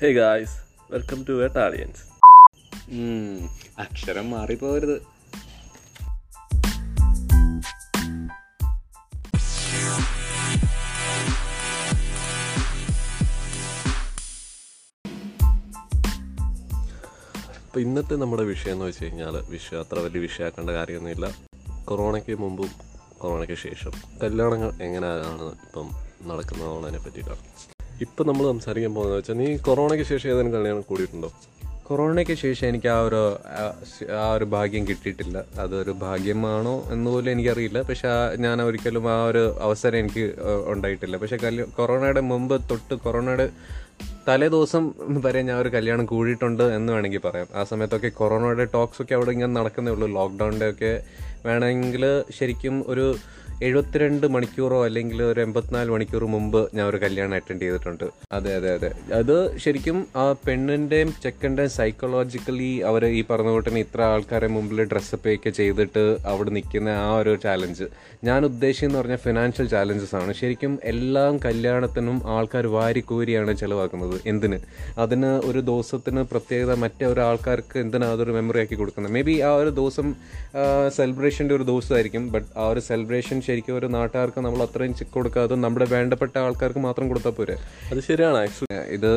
Hey guys welcome to Battalions അക്ഷരം മാറിപ്പോകരുത് അപ്പോൾ ഇന്നത്തെ നമ്മുടെ വിഷയം എന്ന് വെച്ച് കഴിഞ്ഞാൽ വിഷയം അത്ര വലിയ വിഷയമാക്കേണ്ട കാര്യമൊന്നുമില്ല. കൊറോണയ്ക്ക് മുമ്പും കൊറോണയ്ക്ക് ശേഷം കല്യാണങ്ങൾ എങ്ങനെയാണ് ഇപ്പം നടക്കുന്നതിനെ പറ്റിയിട്ടാണ്. ഇപ്പം നമ്മൾ സംസാരിക്കാൻ പോകുന്നത് വെച്ചാൽ നീ കൊറോണയ്ക്ക് ശേഷം ഏതെങ്കിലും കല്യാണം കൂടിയിട്ടുണ്ടോ? കൊറോണയ്ക്ക് ശേഷം എനിക്ക് ആ ഒരു ആ, ഒരു ഭാഗ്യം കിട്ടിയിട്ടില്ല. അതൊരു ഭാഗ്യമാണോ എന്ന് പോലും എനിക്കറിയില്ല. പക്ഷെ ഞാൻ ഒരിക്കലും ആ ഒരു അവസരം എനിക്ക് ഉണ്ടായിട്ടില്ല. പക്ഷേ കല്യ കൊറോണയുടെ മുമ്പ് തൊട്ട് കൊറോണയുടെ തലേ ദിവസം വരെ ഞാൻ ഒരു കല്യാണം കൂടിയിട്ടുണ്ട് എന്ന് വേണമെങ്കിൽ പറയാം. ആ സമയത്തൊക്കെ കൊറോണയുടെ ടോക്സ് ഒക്കെ അവിടെ ഇങ്ങനെ നടക്കുന്നേ ഉള്ളൂ. ലോക്ക്ഡൗണിന്റെ ഒക്കെ വേണമെങ്കിൽ ശരിക്കും ഒരു എഴുപത്തിരണ്ട് മണിക്കൂറോ അല്ലെങ്കിൽ ഒരു എൺപത്തിനാല് മണിക്കൂർ മുമ്പ് ഞാൻ ഒരു കല്യാണം അറ്റൻഡ് ചെയ്തിട്ടുണ്ട്. അതെ അതെ അതെ. അത് ശരിക്കും ആ പെണ്ണിന്റെയും ചെക്കന്റെയും സൈക്കോളജിക്കലി അവർ ഈ പറഞ്ഞ തന്നെ ഇത്ര ആൾക്കാരെ മുമ്പിൽ ഡ്രസ്സപ്പ് ഒക്കെ ചെയ്തിട്ട് അവിടെ നിൽക്കുന്ന ആ ഒരു ചാലഞ്ച് ഞാൻ ഉദ്ദേശിച്ചെന്ന് പറഞ്ഞാൽ ഫിനാൻഷ്യൽ ചാലഞ്ചസ് ആണ്. ശരിക്കും എല്ലാം കല്യാണത്തിനും ആൾക്കാർ വാരിക്കൂരിയാണ് ചിലവാക്കുന്നത്. എന്തിന്? അതിന് ഒരു ദിവസത്തിന് പ്രത്യേകത മറ്റേ ഒരു ആൾക്കാർക്ക് എന്തിനാ അതൊരു മെമ്മറി ആക്കി കൊടുക്കുന്നത്? മേ ബി ആ ഒരു ദിവസം സെലിബ്രേഷന്റെ ഒരു ദിവസമായിരിക്കും ബട്ട് ആ ഒരു സെലിബ്രേഷൻ ശരിക്കും ഒരു നാട്ടുകാർക്ക് നമ്മൾ അത്രയും ചിക്ക് കൊടുക്കാതെ നമ്മുടെ വേണ്ടപ്പെട്ട ആൾക്കാർക്ക് മാത്രം കൊടുത്താൽ പോരെ. അത് ശരിയാണ്. ആക്ച്വലി ഇത്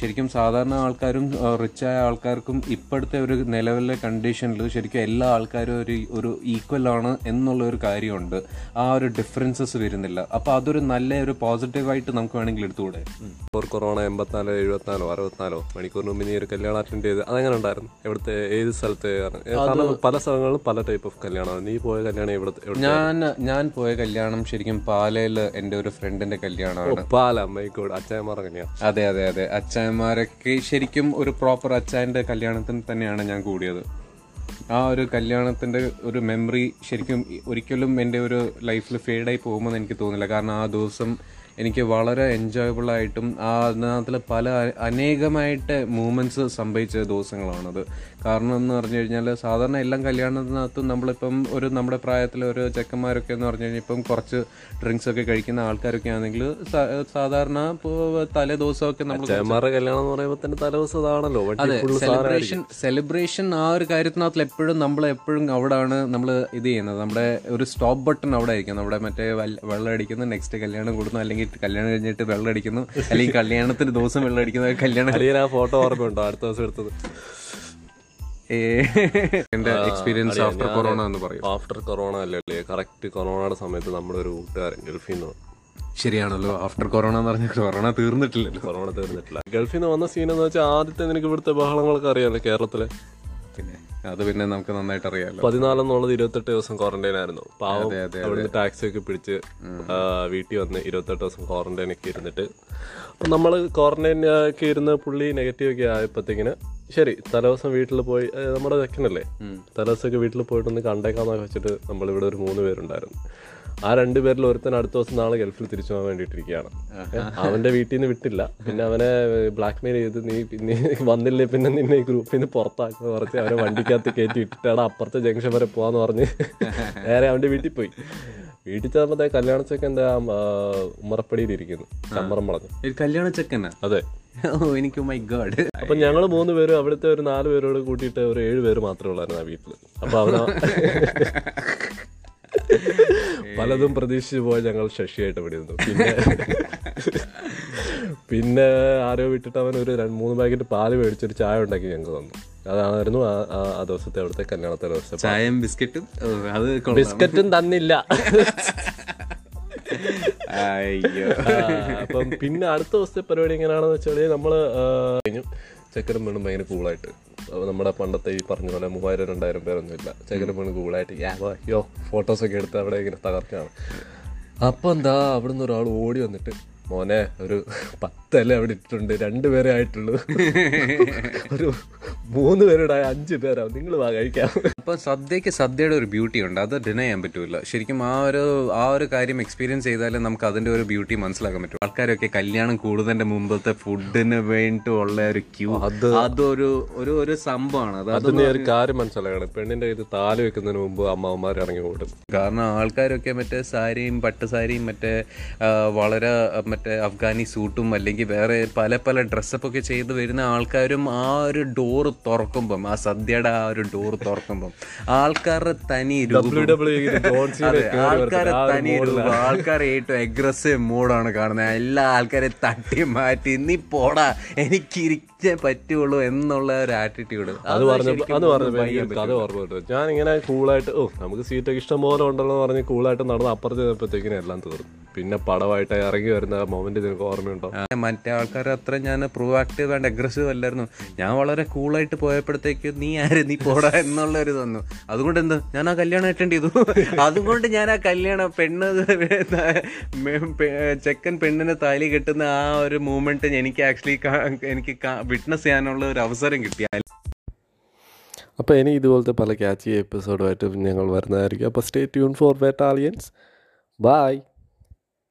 ശരിക്കും സാധാരണ ആൾക്കാരും റിച്ചായ ആൾക്കാർക്കും ഇപ്പോഴത്തെ ഒരു നിലവിലെ കണ്ടീഷനിൽ ശരിക്കും എല്ലാ ആൾക്കാരും ഒരു ഒരു ഈക്വൽ ആണ് എന്നുള്ള ഒരു കാര്യമുണ്ട്. ആ ഒരു ഡിഫറൻസസ് വരുന്നില്ല. അപ്പോൾ അതൊരു നല്ല ഒരു പോസിറ്റീവായിട്ട് നമുക്ക് വേണമെങ്കിൽ എടുത്തുകൂടെ? കൊറോണ എൺപത്തിനാലോ എഴുപത്തിനാലോ അറുപത്തിനാലോ മണിക്കൂറിന് മുമ്പ് നീ ഒരു കല്യാണം അറ്റൻഡ് ചെയ്ത് അതെങ്ങനെ ഉണ്ടായിരുന്നു. എവിടുത്തെ ഏത് സ്ഥലത്തെ പല സ്ഥലങ്ങളിലും പല ടൈപ്പ് ഓഫ് കല്യാണമാണ്. നീ പോയ കല്യാണം എവിടെ ഞാൻ ഞാൻ പോയ കല്യാണം ശരിക്കും പാലയിൽ എന്റെ ഒരു ഫ്രണ്ടിന്റെ കല്യാണമാണ്. പാല. അതെ അതെ അതെ. അച്ചായന്മാരൊക്കെ ശരിക്കും ഒരു പ്രോപ്പർ അച്ചായന്റെ കല്യാണത്തിന് തന്നെയാണ് ഞാൻ കൂടിയത്. ആ ഒരു കല്യാണത്തിന്റെ ഒരു മെമ്മറി ശരിക്കും ഒരിക്കലും എന്റെ ഒരു ലൈഫിൽ ഫെയ്ഡായി പോകുമെന്ന് എനിക്ക് തോന്നില്ല കാരണം ആ ദിവസം എനിക്ക് വളരെ എൻജോയബിൾ ആയിട്ടും ആ അതിനകത്തിൽ പല അനേകമായിട്ട് മൂമെന്റ്സ് സംഭവിച്ച ദിവസങ്ങളാണത്. കാരണം എന്ന് പറഞ്ഞു കഴിഞ്ഞാൽ സാധാരണ എല്ലാം കല്യാണത്തിനകത്തും നമ്മളിപ്പം ഒരു നമ്മുടെ പ്രായത്തിലെ ഒരു ചെക്കന്മാരൊക്കെ എന്ന് പറഞ്ഞു കഴിഞ്ഞാൽ ഇപ്പം കുറച്ച് ഡ്രിങ്ക്സ് ഒക്കെ കഴിക്കുന്ന ആൾക്കാരൊക്കെ ആണെങ്കിൽ സാധാരണ തലേ ദിവസമൊക്കെ നമ്മൾ കല്യാണം എന്ന് പറയുമ്പോൾ തന്നെ തലവസം അതാണല്ലോ അതെ സെലിബ്രേഷൻ സെലിബ്രേഷൻ ആ ഒരു കാര്യത്തിനകത്തിൽ എപ്പോഴും നമ്മൾ എപ്പോഴും അവിടെയാണ് നമ്മൾ ഇത് ചെയ്യുന്നത്. നമ്മുടെ ഒരു സ്റ്റോപ്പ് ബട്ടൺ അവിടെ ആയിരിക്കും. നമ്മുടെ മറ്റേ വെള്ളം അടിക്കുന്നു നെക്സ്റ്റ് കല്യാണം കൂടുന്നു അല്ലെങ്കിൽ കല്യാണം കഴിഞ്ഞിട്ട് വെള്ളം അടിക്കുന്നു അല്ലെങ്കിൽ കല്യാണത്തിന് ദിവസം വെള്ളം അടിക്കുന്നു കല്യാണം ആ ഫോട്ടോ ഓർമ്മയുണ്ടോ? അടുത്ത ദിവസം എടുത്തത്. എന്റെ എക്സ്പീരിയൻസ് ആഫ്റ്റർ കൊറോണ എന്ന് പറയും ആഫ്റ്റർ കൊറോണ അല്ലല്ലേ കറക്റ്റ് കൊറോണയുടെ സമയത്ത് നമ്മുടെ ഒരു കൂട്ടുകാരൻ ഗൾഫിൽ നിന്ന് ശരിയാണല്ലോ ആഫ്റ്റർ കൊറോണ എന്ന് പറഞ്ഞാൽ കൊറോണ തീർന്നിട്ടില്ലല്ലോ. കൊറോണ തീർന്നിട്ടില്ല. ഗൾഫിൽ നിന്ന് വന്ന സീൻ എന്ന് വെച്ചാൽ ആദ്യത്തെ നിനക്ക് ഇവിടുത്തെ ബഹളങ്ങളൊക്കെ അറിയാമല്ലോ കേരളത്തിലെ? പിന്നെ അത് പിന്നെ നമുക്ക് നന്നായിട്ട് അറിയാലോ. പതിനാലെന്നുള്ളത് ഇരുപത്തെട്ട് ദിവസം ക്വാറന്റൈൻ ആയിരുന്നു. പാവം അതെ, അവിടുന്ന് ടാക്സി ഒക്കെ പിടിച്ച് വീട്ടിൽ വന്ന് ഇരുപത്തെട്ട് ദിവസം ക്വാറന്റൈൻ ഒക്കെ ഇരുന്നിട്ട്. നമ്മൾ ക്വാറന്റൈൻ ഒക്കെ ഇരുന്ന് പുള്ളി നെഗറ്റീവ് ഒക്കെ ആയപ്പോഴത്തേക്കിന് ശരി തലേദിവസം വീട്ടിൽ പോയി നമ്മുടെ ചെക്കനല്ലേ? തലേദിവസമൊക്കെ വീട്ടിൽ പോയിട്ടൊന്ന് കണ്ടേക്കാന്നൊക്കെ വെച്ചിട്ട് നമ്മളിവിടെ ഒരു മൂന്ന് പേരുണ്ടായിരുന്നു. ആ രണ്ടുപേരിൽ ഒരുത്തൻ അടുത്ത ദിവസം നാളെ ഗൾഫിൽ തിരിച്ചു പോകാൻ വേണ്ടിയിട്ടിരിക്കുകയാണ്. അവന്റെ വീട്ടിൽ നിന്ന് വിട്ടില്ല. പിന്നെ അവനെ ബ്ലാക്ക് മെയിൽ ചെയ്ത് നീ പിന്നെ വന്നില്ലേ പിന്നെ നിന്നെ ഈ ഗ്രൂപ്പിൽ നിന്ന് പുറത്താക്കുക പറഞ്ഞ് അവനെ വണ്ടിക്കകത്ത് കയറ്റി വിട്ടിട്ടാണ് അപ്പുറത്തെ ജംഗ്ഷൻ വരെ പോവാന്ന് പറഞ്ഞ് നേരെ അവന്റെ വീട്ടിൽ പോയി. വീട്ടിൽ ചെന്നപ്പോഴത്തെ കല്യാണ എന്താ ഉമ്മറപ്പടിയിൽ ഇരിക്കുന്നു. ചമ്മറം ഒരു കല്യാണ ചെക്കനാ അതെ. എനിക്ക് മൈ ഗോഡ് അപ്പൊ ഞങ്ങൾ മൂന്ന് പേരും അവിടുത്തെ ഒരു നാല് പേരോട് കൂട്ടിയിട്ട് ഒരു ഏഴ് പേര് മാത്രമേ ഉള്ളായിരുന്നു ആ വീട്ടിൽ. അപ്പൊ അവന പലതും പ്രതീക്ഷിച്ചു പോയ ഞങ്ങൾ ശശിയായിട്ട് ഇവിടെ ഇരുന്നു. പിന്നെ പിന്നെ ആരോ വിട്ടിട്ട് അവൻ ഒരു രണ്ട് മൂന്ന് പാക്കറ്റ് പാൽ മേടിച്ചൊരു ചായ ഉണ്ടാക്കി ഞങ്ങൾക്ക് തന്നു. അതായിരുന്നു ആ ദിവസത്തെ അവിടുത്തെ കല്യാണത്തെ ദിവസം. ചായയും ബിസ്ക്കറ്റും അത്. ബിസ്ക്കറ്റും തന്നില്ല. അയ്യോ. അപ്പം പിന്നെ അടുത്ത ദിവസത്തെ പരിപാടി എങ്ങനെയാണെന്ന് വെച്ചാൽ നമ്മൾ ആ, കഴിഞ്ഞു. ചെക്കനും പെണ്ണും ഭയങ്കര കൂളായിട്ട്. നമ്മുടെ പണ്ടത്തെ ഈ പറഞ്ഞ പോലെ മൂവായിരം രണ്ടായിരം പേരൊന്നും ഇല്ല ചെക്കനും പെണ്ണും കൂളായിട്ട്. യോ ഫോട്ടോസൊക്കെ എടുത്ത് അവിടെ ഇങ്ങനെ തകർക്കാണ് അപ്പം എന്താ അവിടുന്ന് ഒരാൾ ഓടി വന്നിട്ട് മോനെ ഒരു പത്തല്ല അവിടെ ഇട്ടിട്ടുണ്ട്. രണ്ടുപേരെ ആയിട്ടുള്ളൂ. ഒരു മൂന്ന് പേരുടെ അഞ്ച് പേരാവും നിങ്ങൾ വാ കഴിക്കാം. അപ്പൊ സദ്യക്ക് സദ്യയുടെ ഒരു ബ്യൂട്ടി ഉണ്ട്. അത് ഡിനൈ ചെയ്യാൻ പറ്റൂല. ശരിക്കും ആ ഒരു ആ ഒരു കാര്യം എക്സ്പീരിയൻസ് ചെയ്താലേ നമുക്ക് അതിന്റെ ഒരു ബ്യൂട്ടി മനസ്സിലാക്കാൻ പറ്റും. ആൾക്കാരൊക്കെ കല്യാണം കൂടുന്നതിന്റെ മുമ്പത്തെ ഫുഡിന് വേണ്ടി ഉള്ള ഒരു ക്യൂ അത് അതൊരു ഒരു ഒരു സംഭവമാണ്. അത് അത് ഒരു കാര്യം മനസ്സിലാക്കണം. പെണ്ണിന്റെ ഇത് താൽ വെക്കുന്നതിന് മുമ്പ് അമ്മമാർ ഇറങ്ങി കൂടും കാരണം ആൾക്കാരൊക്കെ മറ്റേ സാരിയും പട്ടുസാരിയും മറ്റേ വളരെ മറ്റേ അഫ്ഗാനി സൂട്ടും അല്ലെങ്കിൽ വേറെ പല പല ഡ്രസ്സപ്പൊക്കെ ചെയ്ത് വരുന്ന ആൾക്കാരും ആ ഒരു ഡോറ് തുറക്കുമ്പം ആ സദ്യയുടെ ആ ഒരു ഡോറ് തുറക്കുമ്പം ആൾക്കാരുടെ തനി രൂപം. കേറി ആൾക്കാരെ തനി രൂപം. ആൾക്കാരെ ഏറ്റവും അഗ്രസീവ് മൂഡാണ് കാണുന്നത്. എല്ലാ ആൾക്കാരെ തട്ടി മാറ്റി നീ പോടാ എനിക്ക് ഇരിച്ചേ പറ്റുള്ളൂ എന്നുള്ള ഒരു ആറ്റിറ്റ്യൂഡ് അത് പറഞ്ഞു അത് പറഞ്ഞു എനിക്ക് കഥ ഓർമ്മ കിട്ടും. ഞാൻ ഇങ്ങനെ കൂളായിട്ട് ഓ നമുക്ക് സീറ്റൊക്കെ ഇഷ്ടം പോലെ ഉണ്ടല്ലോ എന്ന് പറഞ്ഞ് കൂളായിട്ട് നടന്ന് അപ്പുറത്ത് ചെന്നപ്പോഴത്തേക്കിനും എല്ലാം തീർന്നു. പിന്നെ പടമായിട്ട് ഇറങ്ങി വരുന്ന മൊമെന്റ് നിനക്ക് ഓർമ്മയുണ്ടോ? മറ്റേ ആൾക്കാർ അത്ര ഞാൻ പ്രൊവാക്റ്റീവ് ആൻഡ് അഗ്രസീവ് അല്ലായിരുന്നു. ഞാൻ വളരെ കൂളായിട്ട് പോയപ്പോഴത്തേക്ക് നീ ആര്? നീ പോടാ എന്നുള്ള ഒരു തന്നു അതുകൊണ്ട് എന്ത്? ഞാൻ ആ കല്യാണം അറ്റൻഡ് ചെയ്തു. അതുകൊണ്ട് ഞാൻ ആ കല്യാണം പെണ്ണ് ചെക്കൻ പെണ്ണിന് താലി കെട്ടുന്ന ആ ഒരു മൂമെന്റ് എനിക്ക് ആക്ച്വലി എനിക്ക് വിറ്റ്നസ് ചെയ്യാനുള്ള ഒരു അവസരം കിട്ടിയാൽ. അപ്പോൾ ഇനി ഇതുപോലത്തെ പല ക്യാച്ചി എപ്പിസോഡുമായിട്ട് ഞങ്ങൾ വരുന്നതായിരിക്കും. അപ്പോൾ stay tune for Battalions bye